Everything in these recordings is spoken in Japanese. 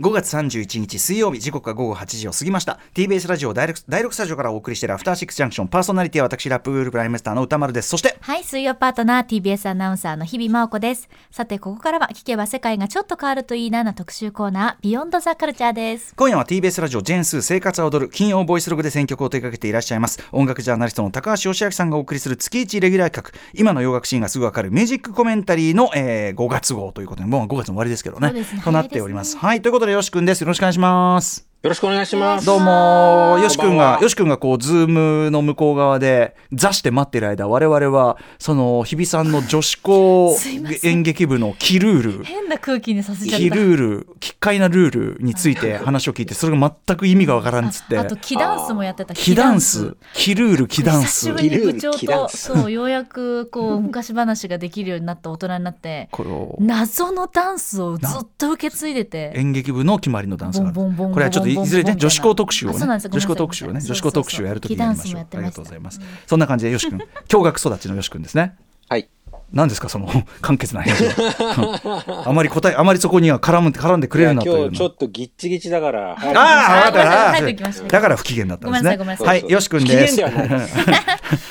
5月31日水曜日時刻は午後8時を過ぎました。TBS ラジオ第 6, 第6スタジオからお送りしているアフターシックスジャンクション。パーソナリティは私ラップグループライムスターの歌丸です。そしてはい水曜パートナー TBS アナウンサーの日々真央子です。さてここからは聞けば世界がちょっと変わるといいなな特集コーナービヨンドザカルチャーです。今夜は TBS ラジオジェンスー生活は踊る金曜ボイスログで選曲を手掛けていらっしゃいます。音楽ジャーナリストの高橋義明さんがお送りする月一レギュラー企画。今の洋楽シーンがすぐわかるミュージックコメンタリーの、えー、5月号ということでもう5月の終わりですけどね。ね。となっております、はいということでよしくんです。よろしくお願いします。よろしくお願いします。どうも、よしくんが、よしくんがこう、 Zoom の向こう側で、座して待ってる間、我々は、その、日比さんの女子校演劇部のキルール、変な空気にさせちゃった。キルール、奇怪なルールについて話を聞いて、それが全く意味がわからんっつって。ああ、とキダンスもやってた。キダンス、キルール、キダンス。久し。ぶりに部長とキダンス。そうようやくこう昔話ができるようになった大人になってこの謎のダンスをずっと受け継いでて。演劇部の決まりのダンスがあるボンボンボンボン。これはちょっといずれね、女子校特集をね女子校特集をね、女子校特集をやるときにやりましょう。ありがとうございます。そんな感じで、よしくん、驚愕育ちのよしくんですね。はい。何ですかその 簡潔な あまり答えあまりそこには絡む絡んでくれるなという今日ちょっとギッチギチだから。ああ分かっだから不機嫌だったんですね。はいよしくんです。不機嫌ではない。です。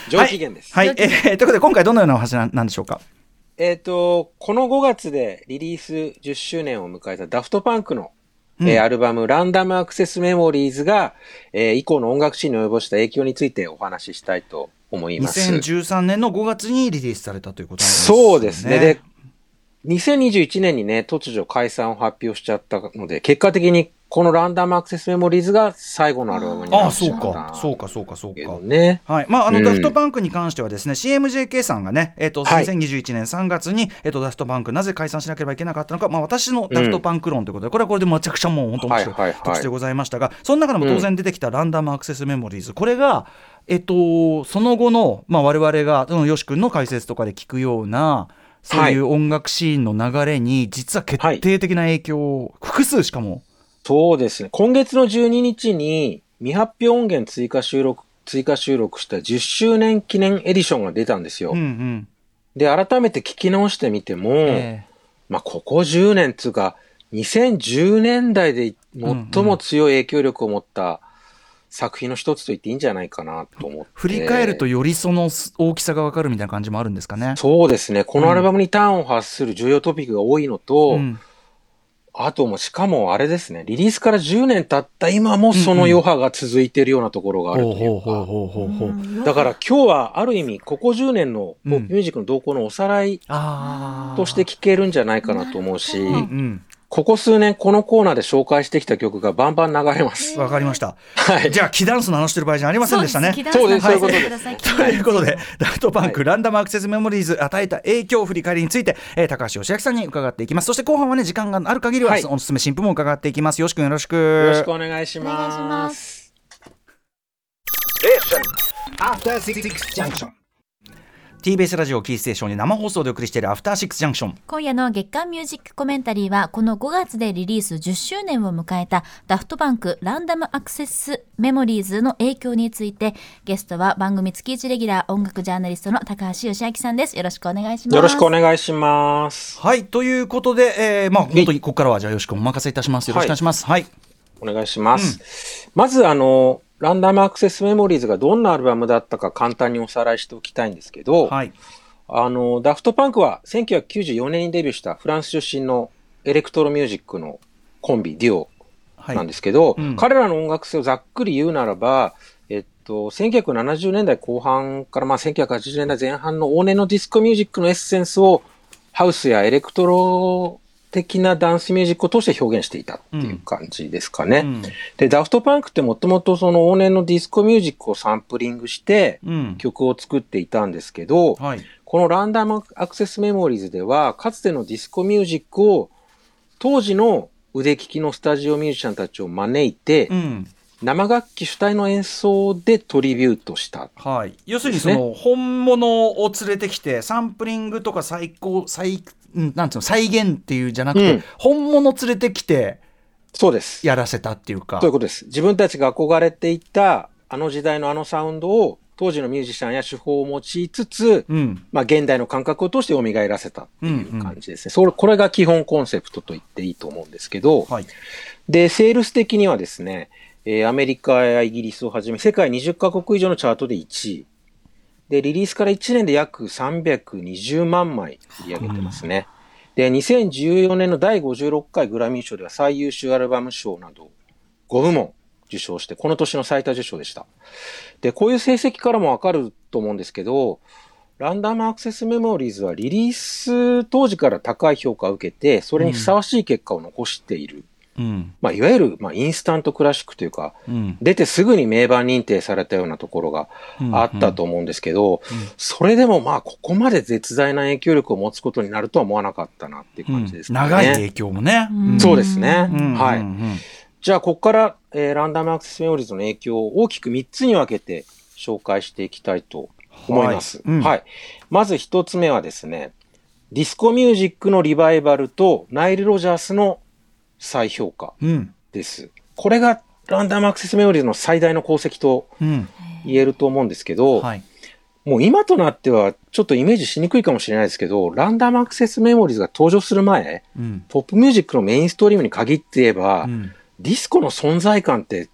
上機嫌です。はい、はいえーということで今回どのようなお話なんなんでしょうか？えっ、と、この5月でリリース10周年を迎えたダフトパンクの、うんえーアルバムランダムアクセスメモリーズが、えー以降の音楽シーンに及ぼした影響についてお話ししたいと思います。2013年の5月にリリースされたということなんですねそうですね。で、2021年にね、突如解散を発表しちゃったので、結果的にこのランダムアクセスメモリーズが最後のアルバムになああそうってしまったか。そうかそうかそうけか。どね。はい。まあ、あのうん。ダフトパンクに関してはですね、CMJK さんがね、えっとはい。2021年3月に、えっとダフトパンクなぜ解散しなければいけなかったのか、まあ、私のダフトパンク論ということで、これはこれでめちゃくちゃもう本当面白い特集でございましたが、その中でも当然出てきたランダムアクセスメモリーズ、これが、えっと、その後の、まあ、我々がそのよし君の解説とかで聞くようなそういう音楽シーンの流れに実は決定的な影響を、複数しかもそうですね。今月の12日に未発表音源追加収録、追加収録した10周年記念エディションが出たんですよ。うんうんで、改めて聞き直してみても、えまあ、ここ10年つうか、2010年代で最も強い影響力を持った作品の一つと言っていいんじゃないかなと思って。振り返るとよりその大きさが分かるみたいな感じもあるんですかね。そうですね。このアルバムに端を発する重要トピックが多いのと、うんあとも、しかもあれですね、リリースから10年経った今もその余波が続いているようなところがあるというか。だから今日はある意味、ここ10年のポップミュージックの動向のおさらい。として聞けるんじゃないかなと思うし、うんうん。ここ数年このコーナーで紹介してきた曲がバンバン流れます。わかりました。はい。じゃあ、キダンスの話してる場合じゃありませんでしたね。そうですそういうことでですということで、ダフトパンク、はランダムアクセスメモリーズ与えた影響振り返りについて、えー高橋義明さんに伺っていきます。そして後半はね、時間がある限りは、はいおすすめ新譜も伺っていきます。よしくんよろしく。よろしくお願いしお願いしま。ます After Six Junction. TBS ラジオキーステーションに生放送でお送りしているアフターシックスジャンクション。今夜の月間ミュージックコメンタリーはこの5月でリリース10周年を迎えたダフトバンクランダムアクセスメモリーズの影響についてゲストは番組月1レギュラー音楽ジャーナリストの高橋義明さんですよろしくお願いしますよろしくお願いします。はい、ということで、えーまあ、本当にここからは、じゃあ、よしくんお任せいたします。よろしくお願いします。はい。お願いします。まず、あの、 Random Access Memories がどんなアルバムだったか簡単におさらいしておきたいんですけど、はい。あの、 Daft Punk は1994年にデビューしたフランス出身のエレクトロミュージックのコンビ、デュオはい。なんですけど、うん彼らの音楽性をざっくり言うならば、えっと、1970年代後半からまあ1980年代前半の往年のディスコミュージックのエッセンスをハウスやエレクトロ的なダンスミュージックを通して表現していたっていう感じですかね。うんで、ダフトパンクってもともとその往年のディスコミュージックをサンプリングしてうん。曲を作っていたんですけど、はい。このランダムアクセスメモリーズでは、かつてのディスコミュージックを当時の腕利きのスタジオミュージシャンたちを招いて、うん。生楽器主体の演奏でトリビュートした。はい、要するにその本物を連れてきてサンプリングとか再考再うんなんつうの再現っていうじゃなくて、うん本物連れてきてそうです。やらせたっていうかそういうことです。自分たちが憧れていたあの時代のあのサウンドを当時のミュージシャンや手法を用いつつ、うんまあ、現代の感覚を通して蘇らせたっていう感じですね。それこれが基本コンセプトと言っていいと思うんですけど、はいで、セールス的にはですね、えーアメリカやイギリスをはじめ世界20カ国以上のチャートで1位。で、リリースから1年で約320万枚売り上げてますね。で、2014年の第56回グラミー賞では最優秀アルバム賞など5部門受賞して、この年の最多受賞でした。で、こういう成績からもわかると思うんですけど、ランダムアクセスメモリーズはリリース当時から高い評価を受けて、それにふさわしい結果を残している。うんまあ、いわゆる、まあ、インスタントクラシックというか、うん出てすぐに名盤認定されたようなところがあったと思うんですけど、それでもまあ、ここまで絶大な影響力を持つことになるとは思わなかったなっていう感じですね。長い影響もね。うんそうですね。うんはい。うんじゃあ、ここから、えーランダムアクセスメモリーズの影響を大きく3つに分けて紹介していきたいと思います。はいうんはい。まず1つ目はですね、ディスコミュージックのリバイバルとナイル・ロジャースの再評価うん。です。これがランダムアクセスメモリーズの最大の功績とうん。言えると思うんですけど、はい。もう今となってはちょっとイメージしにくいかもしれないですけど、ランダムアクセスメモリーズが登場する前、うん。ポップミュージックのメインストリームに限って言えば、うん。ディスコの存在感って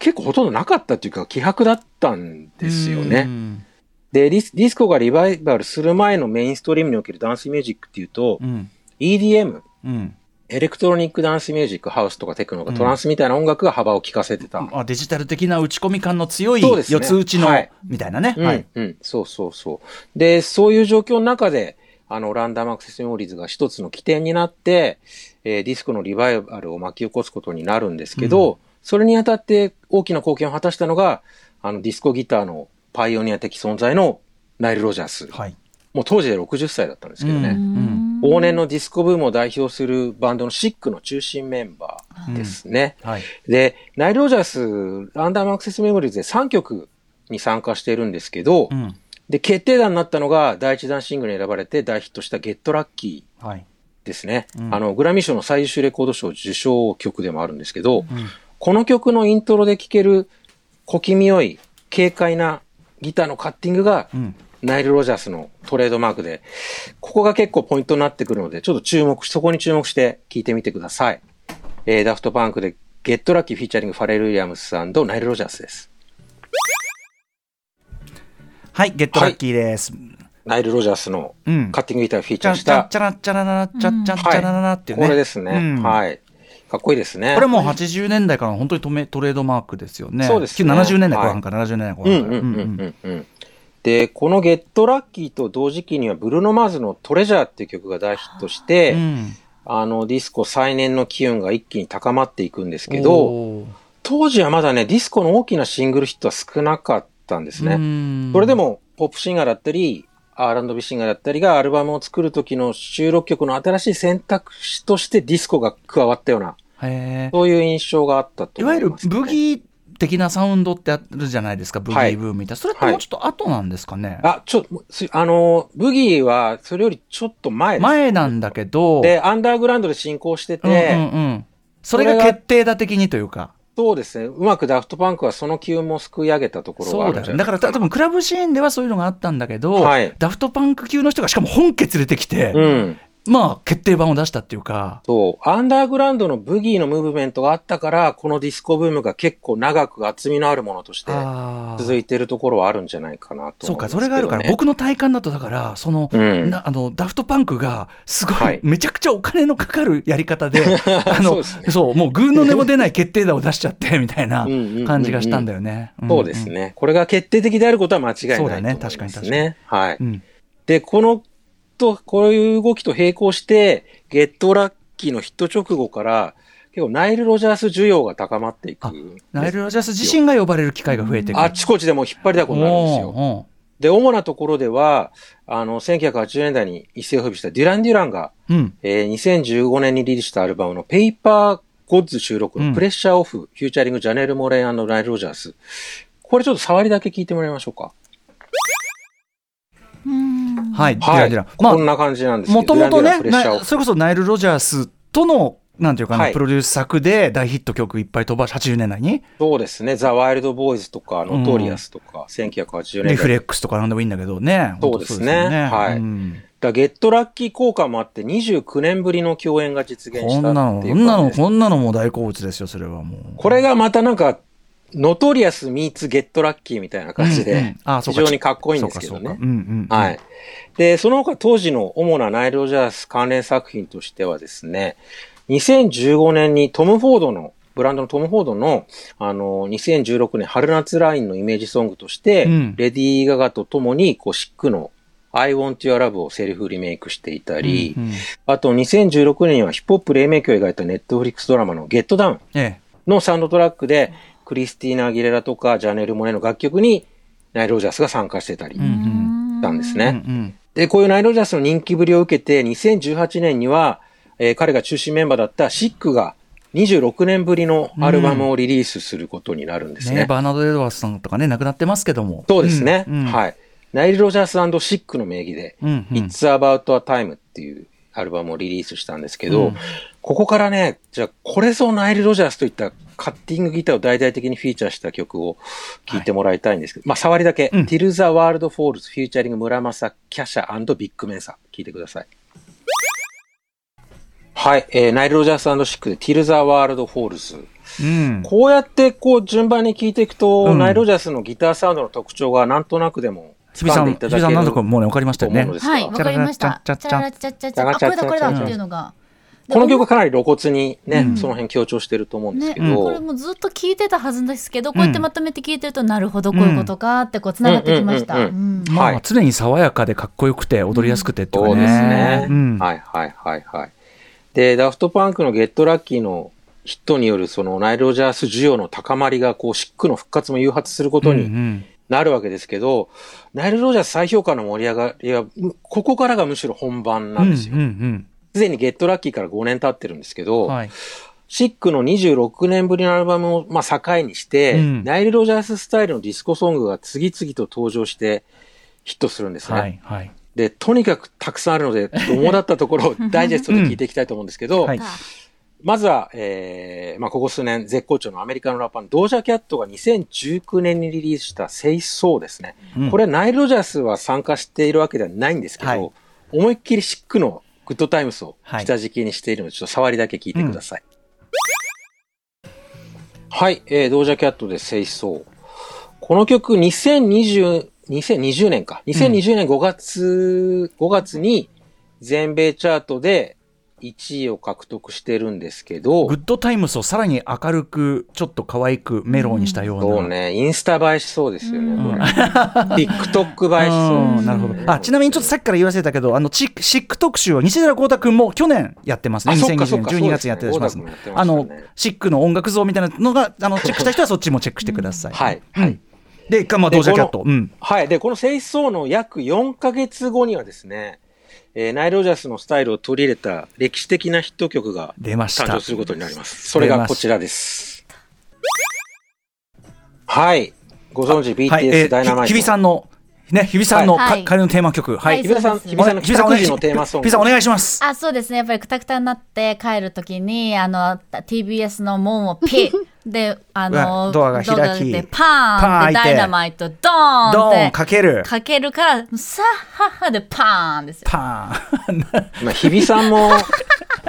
結構ほとんどなかったっていうか希薄だったんですようね。ん。でディス、ディスコがリバイバルする前のメインストリームにおけるダンスミュージックっていうと、うん。EDM、うんエレクトロニックダンスミュージック、ハウスとかテクノとかトランスみたいな音楽が幅を利かせてた。あデジタル的な打ち込み感の強い四つ打ちの、はいみたいなね。うん、はい。うん、そうそうそう。で、そういう状況の中で、あの、ランダムアクセスメモリーズが一つの起点になって、えーディスコのリバイバルを巻き起こすことになるんですけど、それにあたって大きな貢献を果たしたのが、あの、ディスコギターのパイオニア的存在のナイル・ロジャース。はい。もう当時で60歳だったんですけどね。うん往年のディスコブームを代表するバンドのシックの中心メンバーですね。はい。で、ナイル・ロジャース、ランダムアクセスメモリーズで3曲に参加しているんですけど、うん。で、決定打になったのが第一弾シングルに選ばれて大ヒットしたゲットラッキーはい。ですね。うんあの、グラミー賞の最優秀レコード賞受賞曲でもあるんですけど、うんこの曲のイントロで聴ける小気味良い、軽快なギターのカッティングが、うん。ナイル・ロジャースのトレードマークで、ここが結構ポイントになってくるので、ちょっと注目し、そこに注目して聴いてみてください。えー、ダフトパンクでゲットラッキーフィーチャリングファレル・ウィリアムスナイル・ロジャースです。はい。ゲットラッキーです。ナイル・ロジャースのうん。カッティングギターをフィーチチャンチャンャーした、チャラチャララチャンチャンチャラララっていうね。これですね。うんはい。かっこいいですね。これもう80年代からの本当にトメトレードマークですよね。そうですね70年代後半から70年代後うん半から。うんうんうんうん。で、このゲットラッキーと同時期にはブルーノ・マーズのトレジャーっていう曲が大ヒットして、うんあのディスコ再燃の機運が一気に高まっていくんですけど、当時はまだね、ディスコの大きなシングルヒットは少なかったんですうね。んそれでもポップシンガーだったり、R&B シンガーだったりがアルバムを作る時の収録曲の新しい選択肢としてディスコが加わったような、そういう印象があったといわゆる思います、ね。ブギー的なサウンドってあるじゃないですか、ブギはいーブームみたいな。それってもうちょっと後なんですかね？あ、ちょ、すあの、ブギーはそれよりちょっと前です。前なんだけど、で、アンダーグラウンドで進行してて、うんうんうん、それが決定打的にというか。そうですね。うまくダフトパンクはその機運もすくい上げたところがそうだよね。あるんじゃないだからた多分クラブシーンではそういうのがあったんだけど、はいダフトパンク級の人がしかも本家連れてきて、うん。まあ決定版を出したっていうか、そう。アンダーグラウンドのブギーのムーブメントがあったから、このディスコブームが結構長く厚みのあるものとして続いているところはあるんじゃないかなとそうか。それがあるから、僕の体感だと、だから、その、うんなあのダフトパンクが、すごい、はいめちゃくちゃお金のかかるやり方で、あのそうねそう、もう、グーの音も出ない決定打を出しちゃって、みたいな感じがしたんだよね。んそうです。ね。これが決定的であることは間違いないとそうだね確かに確かね。はい。うんで、このと、こういう動きと並行して、ゲットラッキーのヒット直後から、結構ナイル・ロジャース需要が高まっていくあ。ナイル・ロジャース自身が呼ばれる機会が増えてくる。あっちこっちでもう引っ張りだこになるんですよ。おで、主なところでは、あの、1980年代に一世を風靡したデュラン・デュランが、ーうん。えー2015年にリリースしたアルバムのペーパー・ゴッズ収録うんのプレッシャーオフ、フューチャリング・ジャネル・モレンナイル・ロジャース。これちょっと触りだけ聞いてもらいましょうか。うんはい、デュラン・デュラン。まあこんな感じなんです。もともとねそれこそナイル・ロジャースとのなんていうかな、はいプロデュース作で大ヒット曲いっぱい飛ばし、80年代に、そうですね。ザ・ワイルド・ボーイズとか、ノトリアスとか、1980年代。リフレックスとかなんでもいいんだけどね。そうですね本当よはいうんだゲットラッキー効果もあって、29年ぶりの共演が実現したこんなの、こなの、うん感じです。こんなのも大好物ですよ、それはもう。これがまたなんか、ノトリアス・ミーツ・ゲットラッキーみたいな感じで、非常にかっこいいんですけどね。はい。で、その他当時の主なナイル・ロジャース関連作品としてはですね、2015年にトム・フォードの、ブランドのトム・フォードの、あの、2016年春夏ラインのイメージソングとして、うん。レディー・ガガと共に、こう、シックの I Want Your Love をセルフリメイクしていたり、うんうん。あと2016年にはヒップホップ黎明期を描いたネットフリックスドラマのゲットダウンええ。のサウンドトラックで、クリスティーナ・アギレラとかジャネル・モネの楽曲にナイル・ロジャースが参加してたりうんうんしたんですね。うんうんで、こういうナイル・ロジャースの人気ぶりを受けて、2018年には、えー彼が中心メンバーだったシックが26年ぶりのアルバムをリリースすることになるんですね。ねバーナード・エドワーズさんとかね、亡くなってますけども。そうですね、うんうんはい。ナイル・ロジャースシックの名義で、うんうん It's About a Time っていうアルバムをリリースしたんですけど、うんここからね、じゃあこれぞナイル・ロジャースといったカッティングギターを大々的にフィーチャーした曲を聴いてもらいたいんですけど、まあ触りだけ、うん Till the World Falls フューチャリング村正キャシャビッグメンサ聴いてください。はい、えーナイル・ロジャースシックで Till the World Falls。うん。こうやってこう順番に聴いていくと、うんナイル・ロジャースのギターサウンドの特徴がなんとなくでも日比さん、掴んでいただける日比さん、なんとかもうね、わかりましたよねはい、わかりました。チャラチャラチャラチャチャチャあ、これだこれだっていうのが。でこの曲かなり露骨にね、うんその辺強調してると思うんですね、けど、これもずっと聞いてたはずですけど、こうやってまとめて聞いてると、なるほど、こういうことかってこう繋がってきました。うんうんまあ、はい常に爽やかでかっこよくて踊りやすくてっていうかね。そうですね。うん。はいはいはいはい。で、ダフトパンクのゲットラッキーのヒットによるそのナイル・ロジャース需要の高まりがこうシックの復活も誘発することうんうにんなるわけですけど、ナイル・ロジャース再評価の盛り上がりは、むここからがむしろ本番なんですよ。うんうんすでにゲットラッキーから5年経ってるんですけうど、ん。はい。シックの26年ぶりのアルバムを、まあ、境にして、うんナイル・ロジャーススタイルのディスコソングが次々と登場してヒットするんですね。はい。はい。で、とにかくたくさんあるので、主だったところを ダイジェストで聞いていきたいと思うんですけど、はいまずは、えー、まあ、ここ数年絶好調のアメリカのラッパーのドージャキャットが2019年にリリースしたセイソーですね。うんこれはナイル・ロジャースは参加しているわけではないんですけど、はい思いっきりシックのグッドタイムスをはい下敷きにしているので、ちょっと触りだけ聞いてください。はい、えー、ドージャキャットでセイソー。この曲2020、2020年か。2020年5月、5月に全米チャートで1位を獲得してるんですけど、グッドタイムスをさらに明るく、ちょっと可愛くメロウにしたような。そうね、インスタ映えしそうですよね、うん。TikTok 映えしそううんですなるほど。あ、ちなみにちょっとさっきから言わせたけど、あの、チシック特集は西寺光太くんも去年やってますね。あそっか2020年そっか12月にやってますね光太君やあの、シックの音楽像みたいなのが、あの、チェックした人はそっちもチェックしてください。はい。うん。で、かまあ、でドージャキャット。うん。はい。で、このセイソーの約4ヶ月後にはですね、えーナイル・ロジャースのスタイルを取り入れた歴史的なヒット曲が出ました誕生することになります。それがこちらです。はい。ご存知はい、え BTS ダイナマイト。ー、ひびさんの、ね、日比さんのはいか仮のテーマ曲。ははいい。日比さん、日比さんの帰宅時のテーマソング。日比さんお願いします。あ、そうですね。やっぱりくたくたになって帰るときに、あの、TBS の門をピッ で、あうの、わドアが開きでパパーン開いてダイナマイトドーンドーンかける。かけるから、さはっはでパーンですよ。パーン。まあ、日比さんも、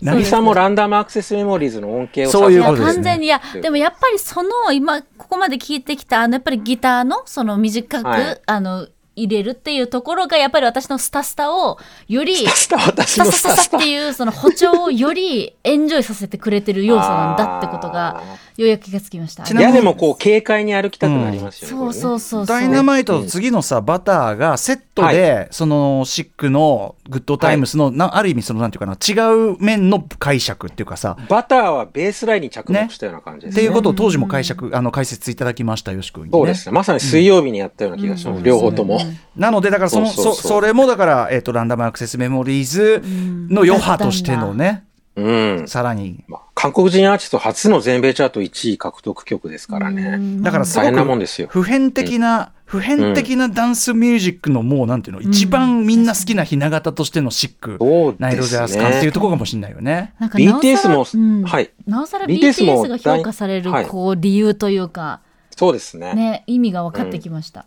日何比さんもランダムアクセスメモリーズの恩恵をそういうことですね。完全に。いやでもやっぱりその今ここまで聞いてきたあのやっぱりギターのその短く、はい。あの入れるっていうところがやっぱり私のスタスタをよりスタ私スタのスタスタスタスタっていうその歩調をよりエンジョイさせてくれてる要素なんだってことがようやく気がつきました。ちなみにいやでもこう軽快に歩きたくなりますよね。そうそうそうそう。ダイナマイトと次のさ、バターがセットで、そのシックのグッドタイムスの、なある意味そのなんていうかな、違う面の解釈っていうかさ、バターはベースラインに着目したような感じですね。っていうことを当時も解釈、あの解説いただきました、よし君に、ね。そうですね。まさに水曜日にやったような気がします。両方とも。なので、だからその、そそうそうそうそれもだから、えっ、と、ランダムアクセスメモリーズの余波としてのね、うん。さらに。まあ韓国人アーティスト初の全米チャート1位獲得曲ですからね。だからすご大変なもんくですよ。普遍的な普遍的なダンスミュージックのもうなんていうの、一番みんな好きなひな形としてのシック、ねナイロジャズ感っていうところかもしれないよね。なんか BTS もうんはいなおさら BTS が評価されるはいこう理由というか、そうですね。ね、意味が分かってきました。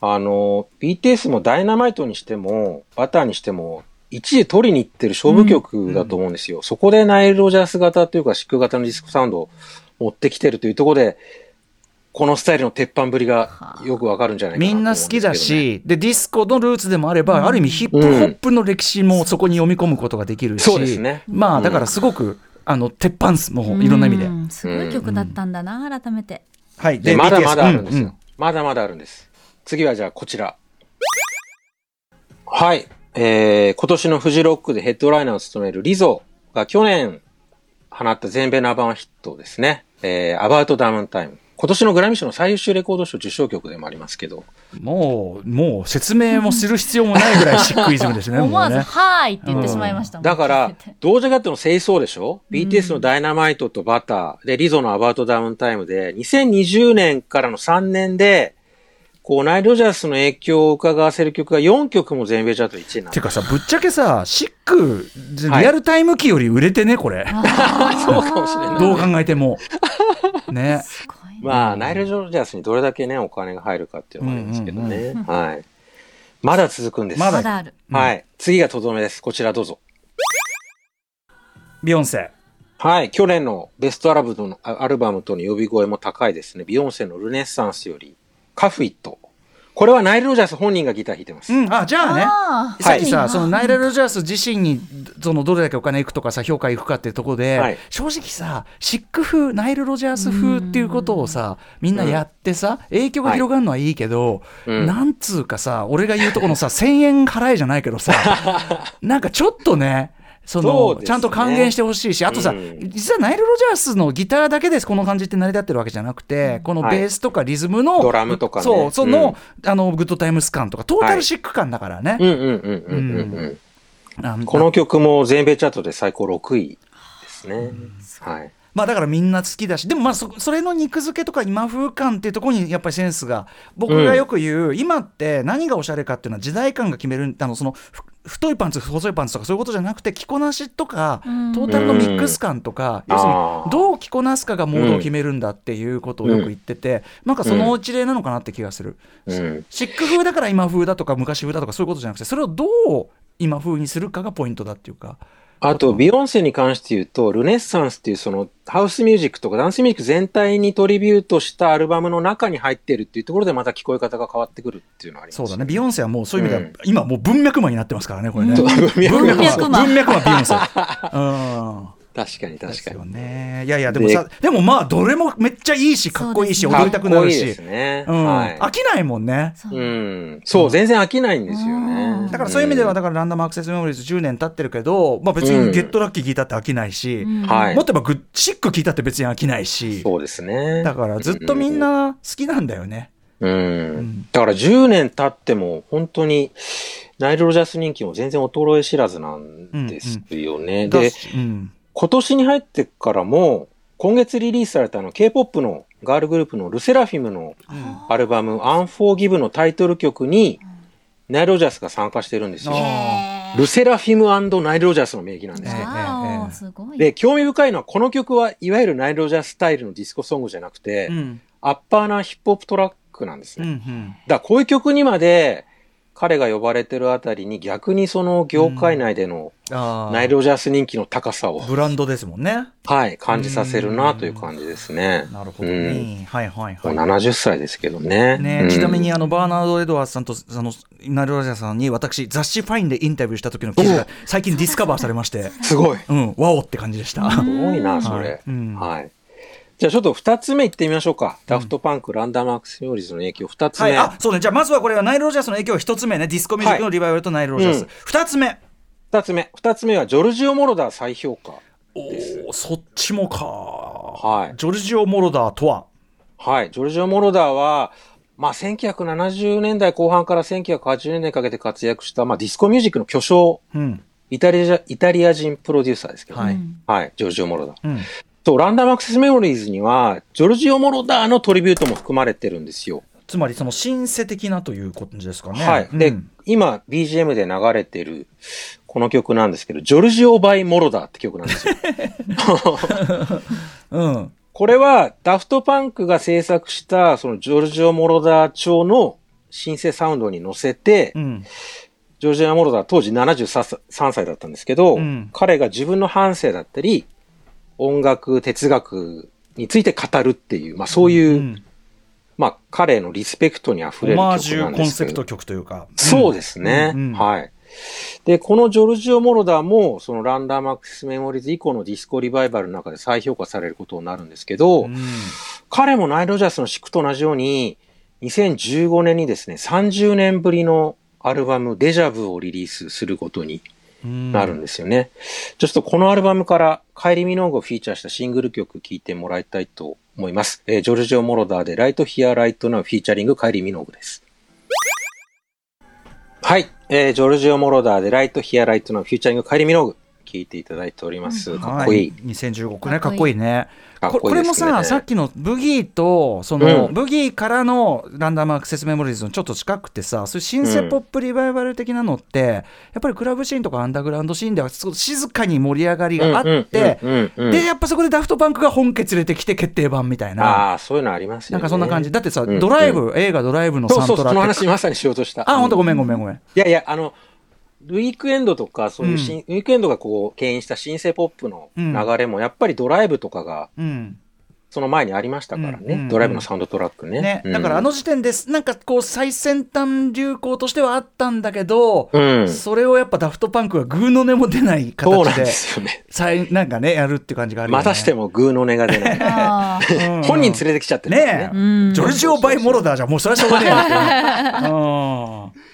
あの、BTS もダイナマイトにしても、バターにしても、一位取りに行ってる勝負曲だと思うんですよ。そこでナイル・ロジャース型というか、シック型のディスコサウンドを持ってきてるというところで、このスタイルの鉄板ぶりがよくわかるんじゃないかなみんな好きだと思うんですけどね、し、で、ディスコのルーツでもあれば、ある意味ヒップホップの歴史もそこに読み込むことができるし、そうですねまあ、だからすごく、あの、鉄板っす、もういろんな意味で。うんすごい曲だったんだな、改めて。はい。で、まだまだあるんですよ。ううまだまだあるんです。次はじゃあこちら。はい。えー、今年のフジロックでヘッドライナーを務めるリゾが去年放った全米ナンバーワンヒットですね。えー、アバウトダウンタイム。今年のグラミー賞の最優秀レコード賞受賞曲でもありますけど。もう、もう説明もする必要もないぐらいシックイズムですね、思わず。はーいって言ってしまいました。だから同時ガットの清掃でしょ、?BTS のダイナマイトとバター、で、リゾのアバウトダウンタイムで、2020年からの3年で、こう、ナイル・ロジャースの影響を伺わせる曲が4曲も全米チャート1位なんでてかさ、ぶっちゃけさ、シック、はいリアルタイム機より売れてね、これ。そうかもしれない。どう考えても。ね。まあ、ナイル・ロジャースにどれだけね、お金が入るかっていうのもありますけどね。はい。まだ続くんです。ままだある。はい。次がとどめです。こちらどうぞ。ビヨンセ。はい。去年のベストアラブのアアルバムとの呼び声も高いですね。ビヨンセのルネッサンスより、カフイット。これはナイル・ロジャース本人がギター弾いてます。うん、あ、じゃあね。あー。さっきさ、はい。そのナイラル・ロジャース自身にそのどれだけお金いくとかさ評価いくかっていうところで、はい。正直さシック風ナイル・ロジャース風っていうことをさみんなやってさ、影響が広がるのはいいけど、うん。なんつうかさ俺が言うとこのさ1,000円払えじゃないけどさ なんかちょっとねそのね。ちゃんと還元してほしいしあとさ、うん。実はナイル・ロジャースのギターだけでこの感じって成り立ってるわけじゃなくて、このベースとかリズムの、ドラムとかね。そうその,、うんあのグッドタイムス感とかトータルシック感だからね。この曲も全米チャートで最高6位ですね。はい。まあだからみんな好きだしでもまあそそれの肉付けとか今風感っていうところにやっぱりセンスが僕がよく言う、今って何がおしゃれかっていうのは時代感が決めるあのそのふ太いパンツ細いパンツとかそういうことじゃなくて着こなしとかうん。トータルのミックス感とか、要するにどう着こなすかがモードを決めるんだっていうことをよく言ってて、なんかその一例なのかなって気がする、うん。シック風だから今風だとか昔風だとかそういうことじゃなくてそれをどう今風にするかがポイントだっていうか。あと、ビヨンセに関して言うと、ルネッサンスっていうそのハウスミュージックとかダンスミュージック全体にトリビュートしたアルバムの中に入ってるっていうところでまた聞こえ方が変わってくるっていうのはあります。そうだね、ビヨンセはもうそういう意味では、うん今もう文脈マンになってますからね、これね。文脈脈マン文脈マン、ビヨンセ。うん。確かに確かに。ね。いやいや、でもさ、でもまあ、どれもめっちゃいいし、かっこいいし、踊りたくなるしかっこいいです。ね。うん。はい。飽きないもんね。そううん。そう、全然飽きないんですようねん。だからそういう意味では、だからランダムアクセスメモリーズ10年経ってるけど、まあ別にゲットラッキー聞いたって飽きないし、うんはいもっと言えばグッシック聞いたって別に飽きないし、そうですね。だからずっとみんな好きなんだよね。うん。だから10年経っても本当にナイル・ロジャース人気も全然衰え知らずなんですよね。でだ、しうん。今年に入ってからも今月リリースされたあの K-POP のガールグループのルセラフィムのアルバム Unforgive のタイトル曲にナイル・ロジャースが参加してるんですよ。あルセラフィムナイル・ロジャースの名義なんですよ。ええわおすごい。で、興味深いのはこの曲はいわゆるナイル・ロジャーススタイルのディスコソングじゃなくて、うん。アッパーなヒップホップトラックなんですね。うんうん。だからこういう曲にまで彼が呼ばれてるあたりに逆にその業界内でのナイル・ロジャース人気の高さを、ブランドですもんね。はい、感じさせるなという感じですね。なるほどうんね。はいはいもうはい。70歳ですけどね。ねうんちなみにあのバーナード・エドワーズさんとあのナイル・ロジャースさんに私雑誌「ファイン」でインタビューした時の記事が最近ディスカバーされまして すごい。すうんワオって感じでした。ごいな、そはいれ。うんはい。じゃあちょっと二つ目いってみましょうか。ダフトパンク、ランダムアクセスメモリーズの影響二つ目。はい、あそうねじゃあまずはこれはナイル・ロジャースの影響一つ目ねディスコミュージックのリバイバルとナイル・ロジャース、うん二つ目二つ目。二つ目はジョルジオ・モロダー再評価。おおそっちもかはいジョルジオ・モロダーとは？はい。ジョルジオ・モロダーは、まあ、1970年代後半から1980年代にかけて活躍した、まあ、ディスコミュージックの巨匠、うんイタリア、イタリア人プロデューサーですけどはいね。はい。ジョルジオ・モロダー。うんと、ランダムアクセスメモリーズには、ジョルジオ・モロダーのトリビュートも含まれてるんですよ。つまりそのシンセ的なということですかね。はい。で、うん今 BGM で流れてるこの曲なんですけど、ジョルジオ・バイ・モロダーって曲なんですよ。うん。これはダフトパンクが制作したそのジョルジオ・モロダー調のシンセサウンドに乗せて、うん。ジョルジオ・モロダー当時73歳だったんですけど、うん彼が自分の反省だったり、音楽、哲学について語るっていう、まあそういう、うんまあ彼のリスペクトに溢れるオマー曲なんジュコンですけど。セプト曲というか。そうですね、うんうんはい。で、このジョルジオ・モロダーも、そのランダムアクセスメモリーズ以降のディスコリバイバルの中で再評価されることになるんですけど、うん彼もナイル・ロジャースのシックと同じように、2015年にですね、30年ぶりのアルバム、デジャブをリリースすることにうんなるんですよね。ちょっとこのアルバムから、カイリ・ミノーグをフィーチャーしたシングル曲聴いてもらいたいと思います。えージョルジオ・モロダーで、ライト・ヒア・ライト・ナウフィーチャリング、カイリ・ミノーグです。はい。えージョルジオ・モロダーで、ライト・ヒア・ライト・ナウフィーチャリング、カイリ・ミノーグ、聴いていただいております。かっこいい。は2015ねかっこいいねかっここいいですね。これもささっきのブギーとその、うんブギーからのランダムアクセスメモリーズのちょっと近くてさそういうシンセポップリバイバル的なのって、やっぱりクラブシーンとかアンダーグラウンドシーンでは静かに盛り上がりがあって、でやっぱそこでダフトパンクが本家連れてきて決定版みたいな。ああ、そういうのありますよね。なんかそんな感じ。だってさ、うんドライブ、映画ドライブのそうそう、そのサントラって。話まさにしようとした。あ、本当ごめんごめんごめん。いやいや、あの、ウィークエンドとか、そういうシン、ウィークエンドがこう、牽引したシンセポップの流れも、やっぱりドライブとかが、うん。その前にありましたからね。うんうんドライブのサウンドトラックね。ね、うんだからあの時点です、なんかこう最先端流行としてはあったんだけど、うん。それをやっぱダフトパンクがグーの音も出ない形でそうなんですよね。さいなんかねやるって感じがあるよね。またしてもグーの音が出ない。本人連れてきちゃってねえ、うんジョルジオ・バイ・モロダーじゃもうそれはしょうがねえよっていううん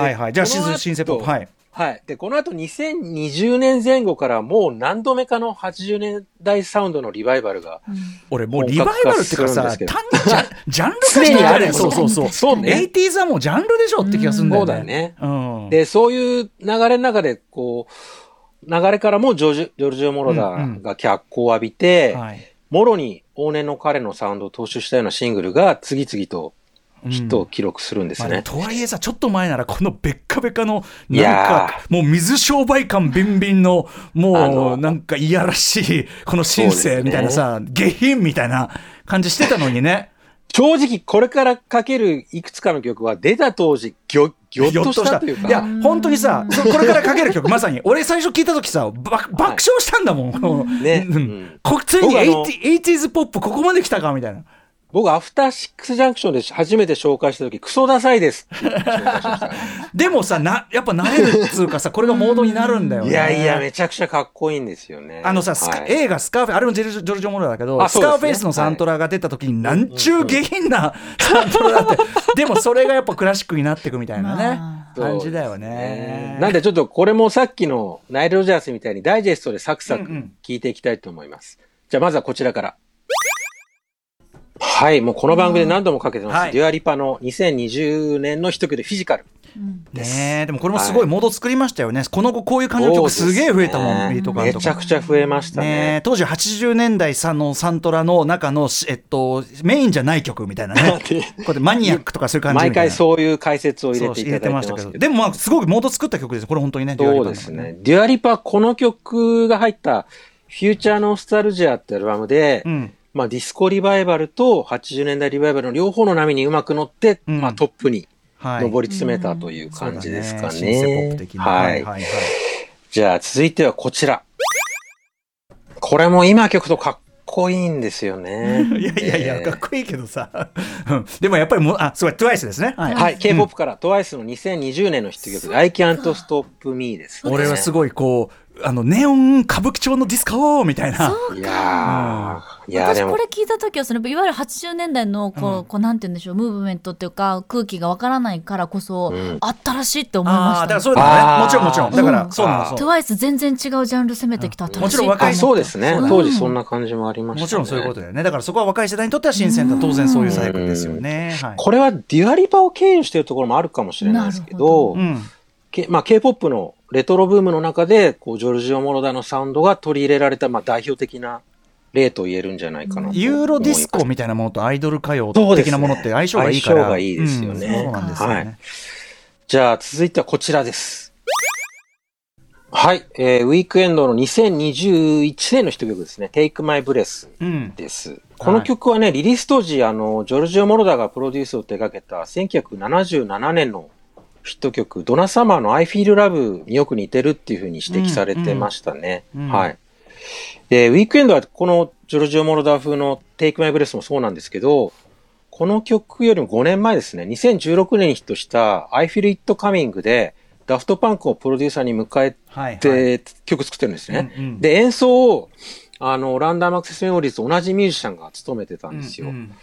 はいはい。じゃあシこの後ズシンセポップはい。はい。で、この後2020年前後からもう何度目かの80年代サウンドのリバイバルが、俺もうリバイバルっていうかさ単にジャンジャンル化常にあるね。そうそうそう。そうね。80s はもうジャンルでしょって気がするんだよね。そうだよね。うんで、そういう流れの中で、こう、流れからもジョージジョルジオ・モロダーが脚光を浴びて、はい。もろに往年の彼のサウンドを踏襲したようなシングルが次々とヒットを記録するんですまあね。ねとはいえさちょっと前ならこのベッカベカのいなんやかもう水商売感ビンビンのあものうなんかいやらしいこのシンセみたいなさ、下品みたいな感じしてたのにね。正直、これからかけるいくつかの曲は出た当時、ぎょ、ぎょっとしたというか。いや本当にさそこれからかける曲 まさに俺最初聞いた時さば爆笑したんだもん、このね。うん。うん。こついに僕あの 80- 80s ポップここまで来たかみたいな僕、アフターシックスジャンクションで初めて紹介した時、クソダサいですって紹介しました。でもさなやっぱ慣れるっつうかさこれがモードになるんだよねいやいや、めちゃくちゃかっこいいんですよね。あのさ、スカはい映画スカーフェイス、あれもジェルジョルジョ・モロだけど、ねカーフェイスのサントラが出た時に、なんちゅう下品なサントラだって、でもそれがやっぱクラシックになっていくみたいなねま、感じだよそうですね。なんでちょっとこれもさっきのナイル・ロジャースみたいにダイジェストでサクサクうんうん聞いていきたいと思います。じゃあまずはこちらから。はい、もうこの番組で何度もかけてます。はいデュアリパの2020年の一曲でフィジカル。ねえでもこれもすごいモード作りましたよね。この後こういう感じの曲すげえ増えたもん、ね。めちゃくちゃ増えましたねねえ。当時80年代さのサントラの中の、えっと、メインじゃない曲みたいなね。こマニアックとかそういう感じ。毎回そういう解説を入れていただいましたけど。でもまあすごいモード作った曲です。これ本当にね。そうですね。デュアリパ、この曲が入った、フューチャーノスタルジアってアルバムで、うん。まあディスコリバイバルと80年代リバイバルの両方の波にうまく乗って、うんまあトップにはい。上り詰めたという感じですかね。そうだシンセポップ的な。はい。はいはい。じゃあ続いてはこちら。これも今曲とかっこいいんですよね。いやいやいや、えーかっこいいけどさ。うんでもやっぱりもう、あ、すごい、TWICE ですね。はい。はい、K-POP から TWICE の2020年のヒット曲、I Can't Stop Me です、ね。俺はすごいこう、あの、ネオン歌舞伎町のディスコみたいな。いやー、いやーでも私これ、聞いた時はそのいわゆる80年代のこう、こうなんて言うんでしょうムーブメントっていうか空気がわからないからこそ、うん新しいって思いまああ、しただからそうだね。もちろんもちろん。だから、うんそうなの、そう。TWICE 全然違うジャンル攻めてきたもちろん若いあそうですね。うん当時そんな感じもありましたね。もちろんそういうことだよね。だからそこは若い世代にとっては新鮮だ。当然そういうサイクルですよね。はい。これはデュアリパを経由しているところもあるかもしれないですけなるほど、うん。けまあ、K-POP のレトロブームの中で、こう、ジョルジオ・モロダのサウンドが取り入れられた、まあ、代表的な例と言えるんじゃないかな。ユーロディスコみたいなものとアイドル歌謡的なものって相性がいいから。相性がいいですよねうんそうなんですよね。はいじゃあ続いてはこちらです。はい。えーウィークエンドの2021年のヒット曲ですね。Take My Breath うん。です。この曲はね、リリース当時、あの、ジョルジオ・モロダがプロデュースを手掛けた1977年のヒット曲、ドナ・サマーの I Feel Love によく似てるっていうふうに指摘されてましたね。うんうんはい。で、ウィークエンドはこのジョルジオ・モロダ風の Take My Breath もそうなんですけど、この曲よりも5年前ですね、2016年にヒットした I Feel It Coming で、ダフトパンクをプロデューサーに迎え。て曲作ってるんですね。うんうんで、演奏を、あの、ランダムアクセスメモリーズと同じミュージシャンが務めてたんですよ。うんうん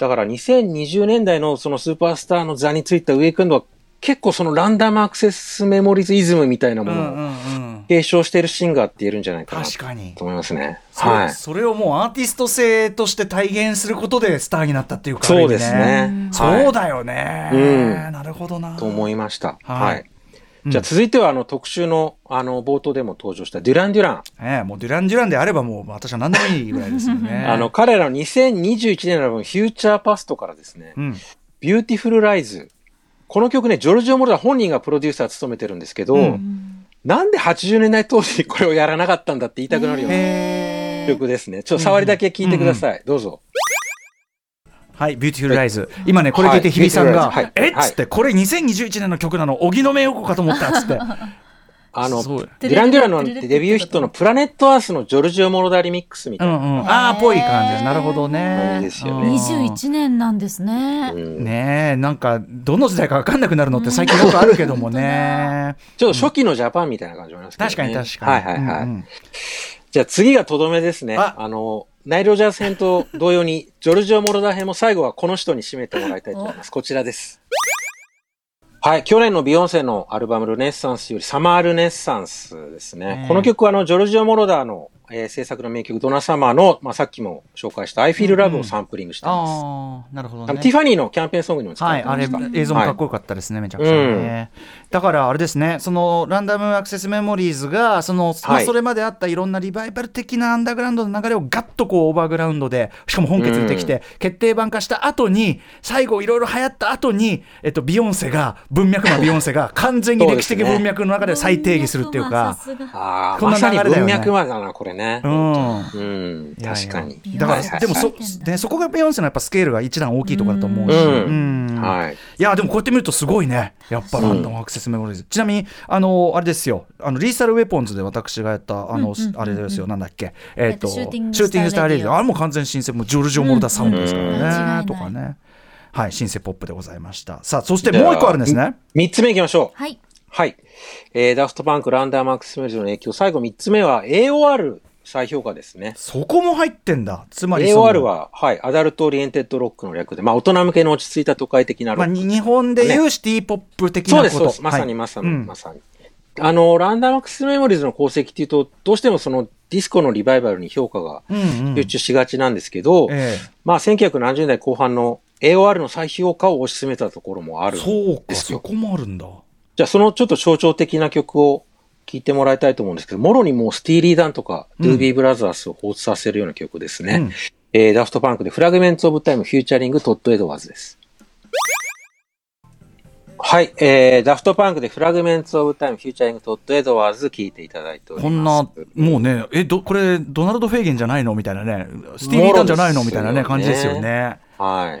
だから2020年代のそのスーパースターの座についたウェイクエンドは結構そのランダムアクセスメモリーズイズムみたいなものを。継承しているシンガーって言えるんじゃないかな。と思いますね。はい。それをもうアーティスト性として体現することでスターになったっていうかそうですね。そうだよね、うんなるほどなと思いました。ははいい。じゃあ続いてはあの特集のあの冒頭でも登場したデュラン・デュラン。ええもうデュラン・デュランであればもう私は何でもいいぐらいですよね あの彼らの2021年のアルバムフューチャーパストからですね、うんビューティフル・ライズ。この曲ね、ジョルジオ・モロダー本人がプロデューサー務めてるんですけど、うんなんで80年代当時にこれをやらなかったんだって言いたくなるような曲ですね。ちょっと触りだけ聞いてください。どうぞ。はい、ビューティフル・ライズ。今ね、これ聞いて日比さんが、はいえっつって、これ2021年の曲なの、荻野目洋子かと思ったっつって。あの、デュラン・デュランのデビューヒットのプラネット・アースのジョルジオ・モロダーリミックスみたういな。んうん。ああ、ぽい感じです。なるほどね。感じですよねうん21年なんですね。うんねえ、なんか、どの時代か分かんなくなるのって最近よくあるけどもね。ちょっと初期のジャパンみたいな感じもありますけどね。確かに確かに。はいはいはい。うんうんじゃあ次がとどめですね。ああの、ナイル・ロジャース編と同様に、ジョルジオ・モロダ編も最後はこの人に締めてもらいたいと思います。こちらです。はい。去年のビヨンセのアルバムルネッサンスよりサマールネッサンスですね。ねこの曲はあの、ジョルジオ・モロダの、えー制作の名曲ドナ・サマーの、まあ、さっきも紹介した I Feel Love をサンプリングしてます。ああ、なるほどね。ティファニーのキャンペーンソングにも使わはい、あれ。映像もかっこよかったですね、めちゃくちゃね。だからあれですね、そのランダムアクセスメモリーズが、その、まあはいそれまであったいろんなリバイバル的なアンダーグラウンドの流れをガッとこうオーバーグラウンドで、しかも本決出てきて、決定版化した後に、最後いろいろ流行った後に、えっと、ビヨンセが、文脈のビヨンセが 完全に歴史的文脈の中で再定義するっていうか、ああ、こんな流れだよね文脈までだな、これね。うん。うん、確かに。だから、でもそはいはい、ね、そこがビヨンセのやっぱスケールが一段大きいところだと思うし。うん。うん。はい。いやでもこうやって見るとすごいね。やっぱランダムアクセスメモリーズ、ちなみにあのあれですよ。あのリーサルウェポンズで私がやったあの、うんうんうんうん。あれですよ。なんだっけ。えっ、とシューティングシューティングスターレディあれも完全新鮮もうジョルジオ・モロダーサウンドですからね、とかね。はいシンセポップでございました。さあそしてもう一個あるんですね。三つ目いきましょう。はい。はい。えー、ダフトパンク、ランダムアクセスメモリーズの影響。最後三つ目は AOR 再評価ですね。そこも入ってんだ。つまり AOR は、はい、アダルトオリエンテッドロックの略で、まあ、大人向けの落ち着いた都会的なロまあ、ック。に日本でいうシティポップ的そうです、なことそうです。まさに、まさに、うん。まさに。あの、ランダムアクセスメモリーズの功績っていうと、どうしてもそのディスコのリバイバルに評価がうんうん。集中しがちなんですけど、えまあ、1970年代後半の AOR の再評価を推し進めたところもあえるんそうかですよそこもあるんだ。じゃあ、そのちょっと象徴的な曲を聴いてもらいたいと思うんですけど、もろにもうスティーリー・ダンとか、うんドゥービー・ブラザースを彷彿させるような曲ですね。うんえーダフトパンクでフラグメンツ・オブ・タイム・フューチャリング・トッド・エドワーズです。はい、えー、ダフトパンクでフラグメンツ・オブ・タイム・フューチャリング・トッド・エドワーズ聴いていただいております。こんな、もうね、え、ど、これ、ドナルド・フェーゲンじゃないの？みたいなね、スティーリー・ダンじゃないの？みたいなね、感じですよね。はい。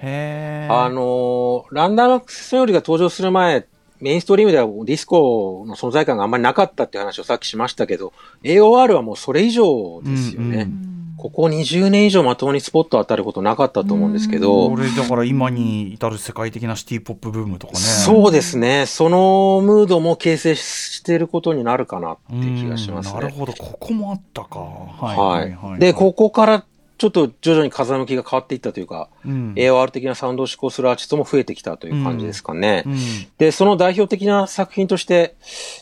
あのーランダムアクセスメモリーズが登場する前、メインストリームではディスコの存在感があんまりなかったっていう話をさっきしましたけど、AOR はもうそれ以上ですよね。うんうんここ20年以上まともにスポット当たることなかったと思うんですけど、これ、だから今に至る世界的なシティポップブームとかね。そうですね。そのムードも形成していることになるかなって気がしますね。うんなるほど、ここもあったか。ははい。で、ここからちょっと徐々に風向きが変わっていったというか、うん、AOR 的なサウンドを施行するアーティストも増えてきたという感じですかね。うん。で、その代表的な作品として、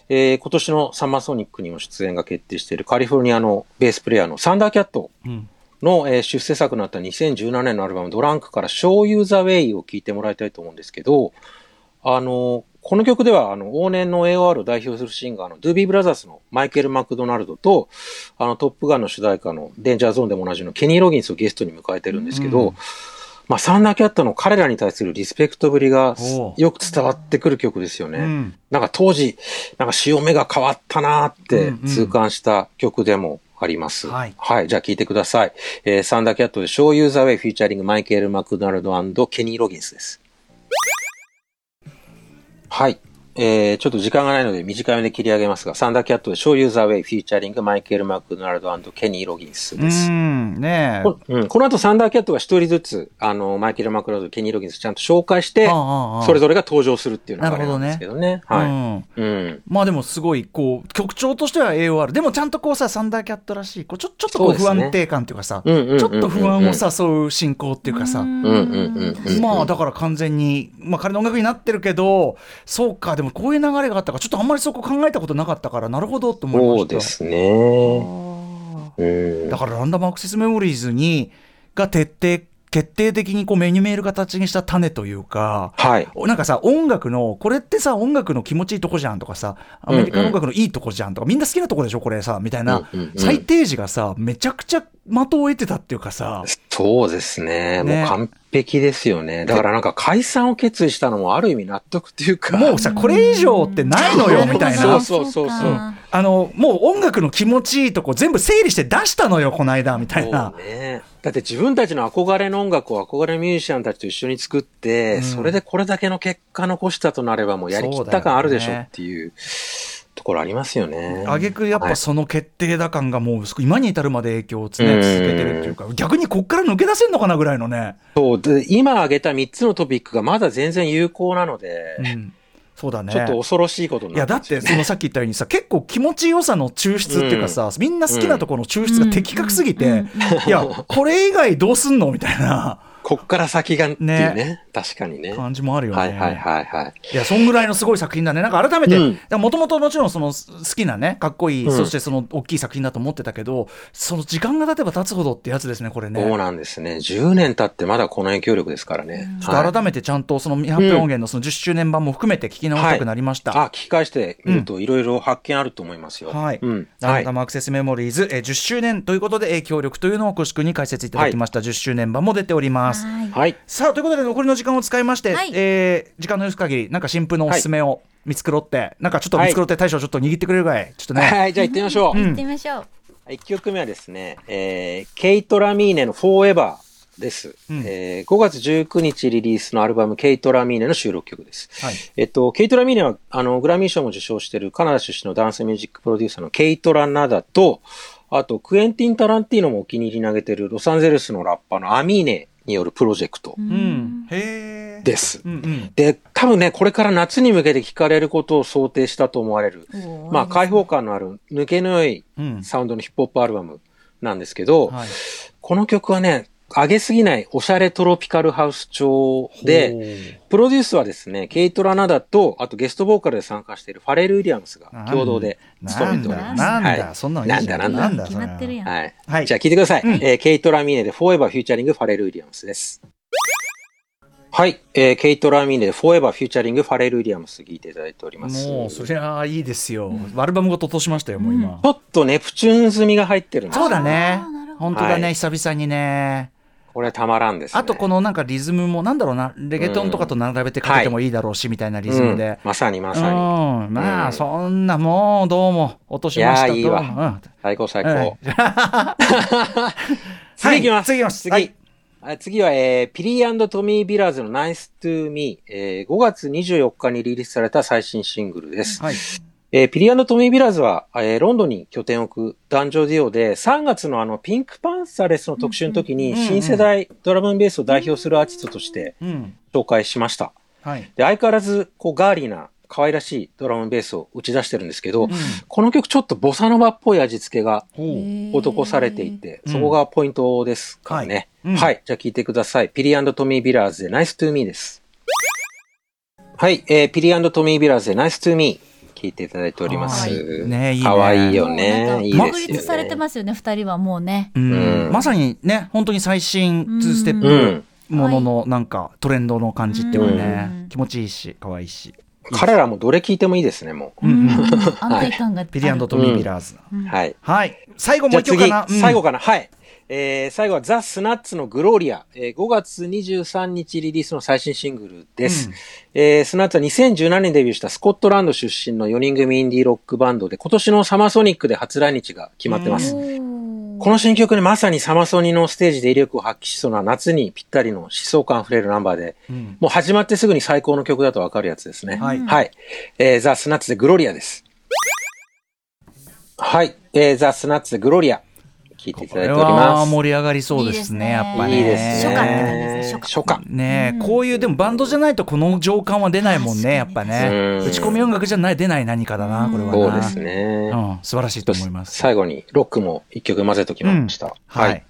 えー今年のサンマーソニックにも出演が決定しているカリフォルニアのベースプレイヤーのサンダーキャットうん。の、えー出世作になった2017年のアルバムドランクから Show You the Way を聴いてもらいたいと思うんですけど、あの、この曲では、あの、往年の AOR を代表するシンガーのドゥービーブラザーズのマイケル・マクドナルドと、あの、トップガンの主題歌のデンジャーゾーンでも同じのケニー・ロギンスをゲストに迎えてるんですけど、うんまあ、サンダーキャットの彼らに対するリスペクトぶりがよく伝わってくる曲ですよね。うんなんか当時、なんか潮目が変わったなーって痛感した曲でもあります。はいじゃあ聴いてください。えーサンダーキャットで Show You the Way フィーチャリングマイケル・マクドナルドケニー・ロギンスです。はい。えー、ちょっと時間がないので短めで切り上げますが、サンダーキャットで Show You the Way フィーチャリングマイケル・マクドナルドケニー・ロギンスうです。んねえこうん、この後サンダーキャットが一人ずつ、あの、マイケル・マクドナルド、ケニー・ロギンスちゃんと紹介してあ、あああそれぞれが登場するっていう流れなんですけどね。うはい。んうん。まあでもすごいこう曲調としては AOR でもちゃんとこうさサンダーキャットらしいこうちょちょっとこう不安定感っていうかさ、ちょっと不安を誘う進行っていうかさ、うんうんうんうん。まあだから完全に、まあ、彼の音楽になってるけどそうかでもこういう流れがあったからちょっとあんまりそこ考えたことなかったからなるほどと思いましたそうですね。うん。だからランダムアクセスメモリーズにが徹底決定的にこうメニューメール形にした種というか、はい。なんかさ音楽のこれってさ音楽の気持ちいいとこじゃんとかさアメリカの音楽のいいとこじゃんとか、みんな好きなとこでしょこれさみたいな、うんうんうん最低時がさめちゃくちゃ的を得てたっていうかさそうですね。ねもう完璧ですよね。だからなんか解散を決意したのもある意味納得っていうか。もうさこれ以上ってないのよみたいそうな。そうそうそうかあのもう音楽の気持ちいいとこ全部整理して出したのよこの間みたいなそうね。だって自分たちの憧れの音楽を憧れのミュージシャンたちと一緒に作って、うんそれでこれだけの結果残したとなればもうやりきった感あるでしょっていうところありますよね。あげくやっはい。ぱその決定打感がもう今に至るまで影響を、ね、続けてるっていうか逆にこっから抜け出せんのかなぐらいのね、そう。で、今挙げた3つのトピックがまだ全然有効なので、うん、そうだね。ちょっと恐ろしいことにいやだってそのさっき言ったようにさ結構気持ちよさの抽出っていうかさ、みんな好きなところの抽出が的確すぎて、うん。うん。うん。いやこれ以外どうすんのみたいなこっから先がっていうね。ね確かにね。感じもあるよね。はいはいはいはい。いや、そんぐらいのすごい作品だね。なんか改めてうん、もともともちろんその好きなね、かっこいい、うんそしてその大きい作品だと思ってたけど、その時間が経てば経つほどってやつですね、これね。そうなんですね。10年経ってまだこの影響力ですからね。ちょっと改めてちゃんとその未発表音源のその10周年版も含めて聞き直したくなりました。あ、聞き返してみるといろいろ発見あると思いますよ。はいうん。はいランダ。ムアクセスメモリーズ、えー10周年ということで影響力というのを小宿に解説いただきました、10周年版も出ております。はい。はい。さあということで残りの時間を使いまして、はい。えー時間の許す限りなんか新婦のおすすめを見繕って、なんかちょっと見繕って大将ちょっと握ってくれるかいちょっとね、はい、じゃあ行ってみましょう。うん。行ってみましょう。1曲目はですね、えー、ケイト・ラミーネの Forever です、うん。えー5月19日リリースのアルバムケイト・ラミーネの収録曲です。はい。えっと、ケイト・ラミーネは、あの、グラミー賞も受賞しているカナダ出身のダンスミュージックプロデューサーのケイト・ラナダと、あと、クエンティン・タランティーノもお気に入りに挙げているロサンゼルスのラッパーのアミーネによるプロジェクトです。うんうん。で、多分ね、これから夏に向けて聞かれることを想定したと思われる、まあ、開放感のある、抜けの良いうん。サウンドのヒップホップアルバムなんですけど、はい。この曲はね、上げすぎないおしゃれトロピカルハウス調で、プロデュースはですね、ケイト・ラナダと、あとゲストボーカルで参加しているファレル・ウィリアムスが共同で務めております。なんだ、はい。そんなのいいじゃん。なんだなんだ。決まってるやん。はい。はい。じゃあ聞いてください。うん。えーケイト・ラミーネで Forever Featuring ファレル・ウィリアムスです。はい。えーケイト・ラミーネで Forever Featuring ファレル・ウィリアムス聞いていただいております。もうそりゃいいですよ、アルバムごと落としましたよもう今、ちょっとネプチューン済みが入ってるんですそうだね。本当だね、はい。久々にねこれたまらんですね。あとこのなんかリズムもなんだろうなレゲトンとかと並べてかけてもいいだろうし、みたいなリズムうんで、まさにまうんさに。まあ、うんそんなもうどうも落としましたいいいわ最高最 はい高。次行きます。次行きます次。はいあ次は、えー、ピリートミー・ビラーズの Nice to Me、えー、5月24日にリリースされた最新シングルです。はいえーピリ＆トミー・ビラーズは、えーロンドンに拠点を置く男女デュオで、3月のあの、ピンクパンサレスの特集の時に、新世代ドラムンベースを代表するアーティストとしてうん紹介しました。はいで、相変わらず、こう、ガーリーな、可愛らしいドラムンベースを打ち出してるんですけど、うんこの曲ちょっとボサノバっぽい味付けが施されていて、うんそこがポイントですからね。はいうんはい。じゃあ聞いてください。ピリ＆トミー・ビラーズで Nice to Me です。はい。えー、ピリ＆トミー・ビラーズで Nice to Me 聞いていただいております。はいねいいねかわいいよもうね。いいですよね。確立されてますよね、二人はもうね。うんうんまさにね本当に最新うん2ステップ、うん。もののなんかトレンドの感じっていうかね、うん気持ちいいし可愛いし彼らもどれ聞いてもいいですね、もう。うん安定感がピリアンドとミビラーズ、はい。はい最後もう一曲かな、うん最後かな。はい。えー、最後はザ・スナッツのグローリア、えー、5月23日リリースの最新シングルです。うんえー、スナッツは2017年デビューしたスコットランド出身の4人組インディーロックバンドで、今年のサマーソニックで初来日が決まってます。この新曲にまさにサマソニのステージで威力を発揮しそうな夏にぴったりの疾走感あふれるナンバーで、うんもう始まってすぐに最高の曲だとわかるやつですね。はいはい。えー、ザ・スナッツでグロリアです。はい。えー、ザ・スナッツでグロリア。聞いていただいておりこれはます。盛り上がりそうですねいいですねやっぱねいいですね。初夏って感じですね初夏。ねえ、こういうでもバンドじゃないとこの情感は出ないもんねやっぱねうん打ち込み音楽じゃない出ない何かだなこれはなそうですね。うん、素晴らしいと思います最後にロックも一曲混ぜときました。はい。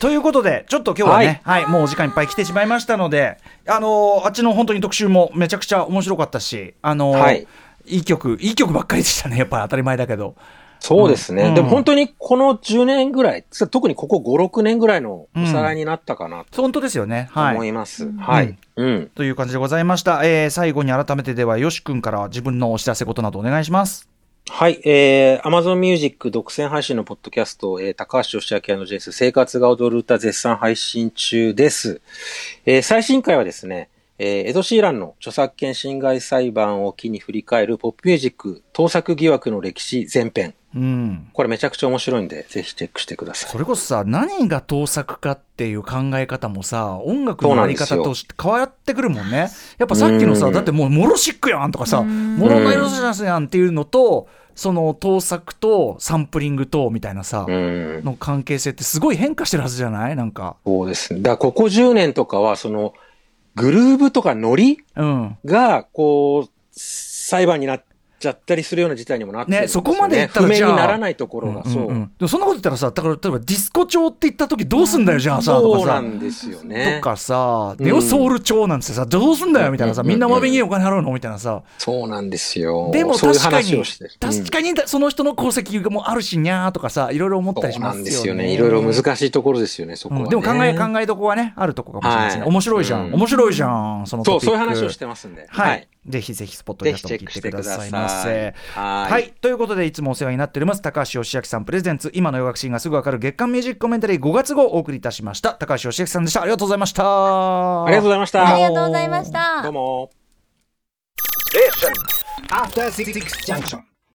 ということで、ちょっと今日はね、はい、もうお時間いっぱい来てしまいましたので、あのーあっちの本当に特集もめちゃくちゃ面白かったし、あのーはいいい曲、いい曲ばっかりでしたね、やっぱり当たり前だけど。そうですね。うんでも本当にこの10年ぐらい、特にここ5、6年ぐらいのおさらいになったかなと本当ですよね。はい。思います。はい。うん。という感じでございました。えー最後に改めてでは、よし君から自分のお知らせことなどお願いします。はい、えー、Amazon Music 独占配信のポッドキャスト、えー、高橋義明のジェイス、生活が踊る歌絶賛配信中です。えー、最新回はですね、えー、エド・シーランの著作権侵害裁判を機に振り返るポップミュージック盗作疑惑の歴史前編。うん。これめちゃくちゃ面白いんで、ぜひチェックしてください。それこそさ、何が盗作かっていう考え方もさ、音楽のやり方として変わってくるもんね。やっぱさっきのさ、うんだってもうモロシックやんとかさ、うんモノナイロシャスやんっていうのと、その盗作とサンプリングとみたいなさ、うん。の関係性ってすごい変化してるはずじゃない？なんか。そうですね。だからここ10年とかは、その、グルーブとかノリうん。が、こう、裁判になっちゃったりするような事態にもなってるんね、ですよそこまでいったらにならないところが、そう。んんんでもそんなこと言ったらさ、だから例えばディスコ調って言った時どうすんだよ、じゃあさ、うなかさ。んですよね。とかさ、うんネオソウル調なんてさ、どうすんだよみたいなさ、うんみんな詫びにお金払うのみたいなさ。そうなんですよ。でも確かに話をして。、確かにその人の功績もあるしにゃーとかさ、いろいろ思ったりしますよね。なんですよね。いろいろ難しいところですよね、そこは、ねうんでも考え、考えどこはね、あるとこかもしれないですね。はい面白いじゃん、うん面白いじゃん、そのそう、トピックそういう話をしてますんで。はい。ぜひぜひスポットキャストも聞いてくださいませ。は。はいい。ということで、いつもお世話になっております、高橋義明さんプレゼンツ、今の洋楽シーンがすぐわかる月間ミュージックコメンタリー5月号をお送りいたしました。高橋義明さんでした。ありがとうございました。あありがとうございました。ありがとうございましたどうも。After Six Junction.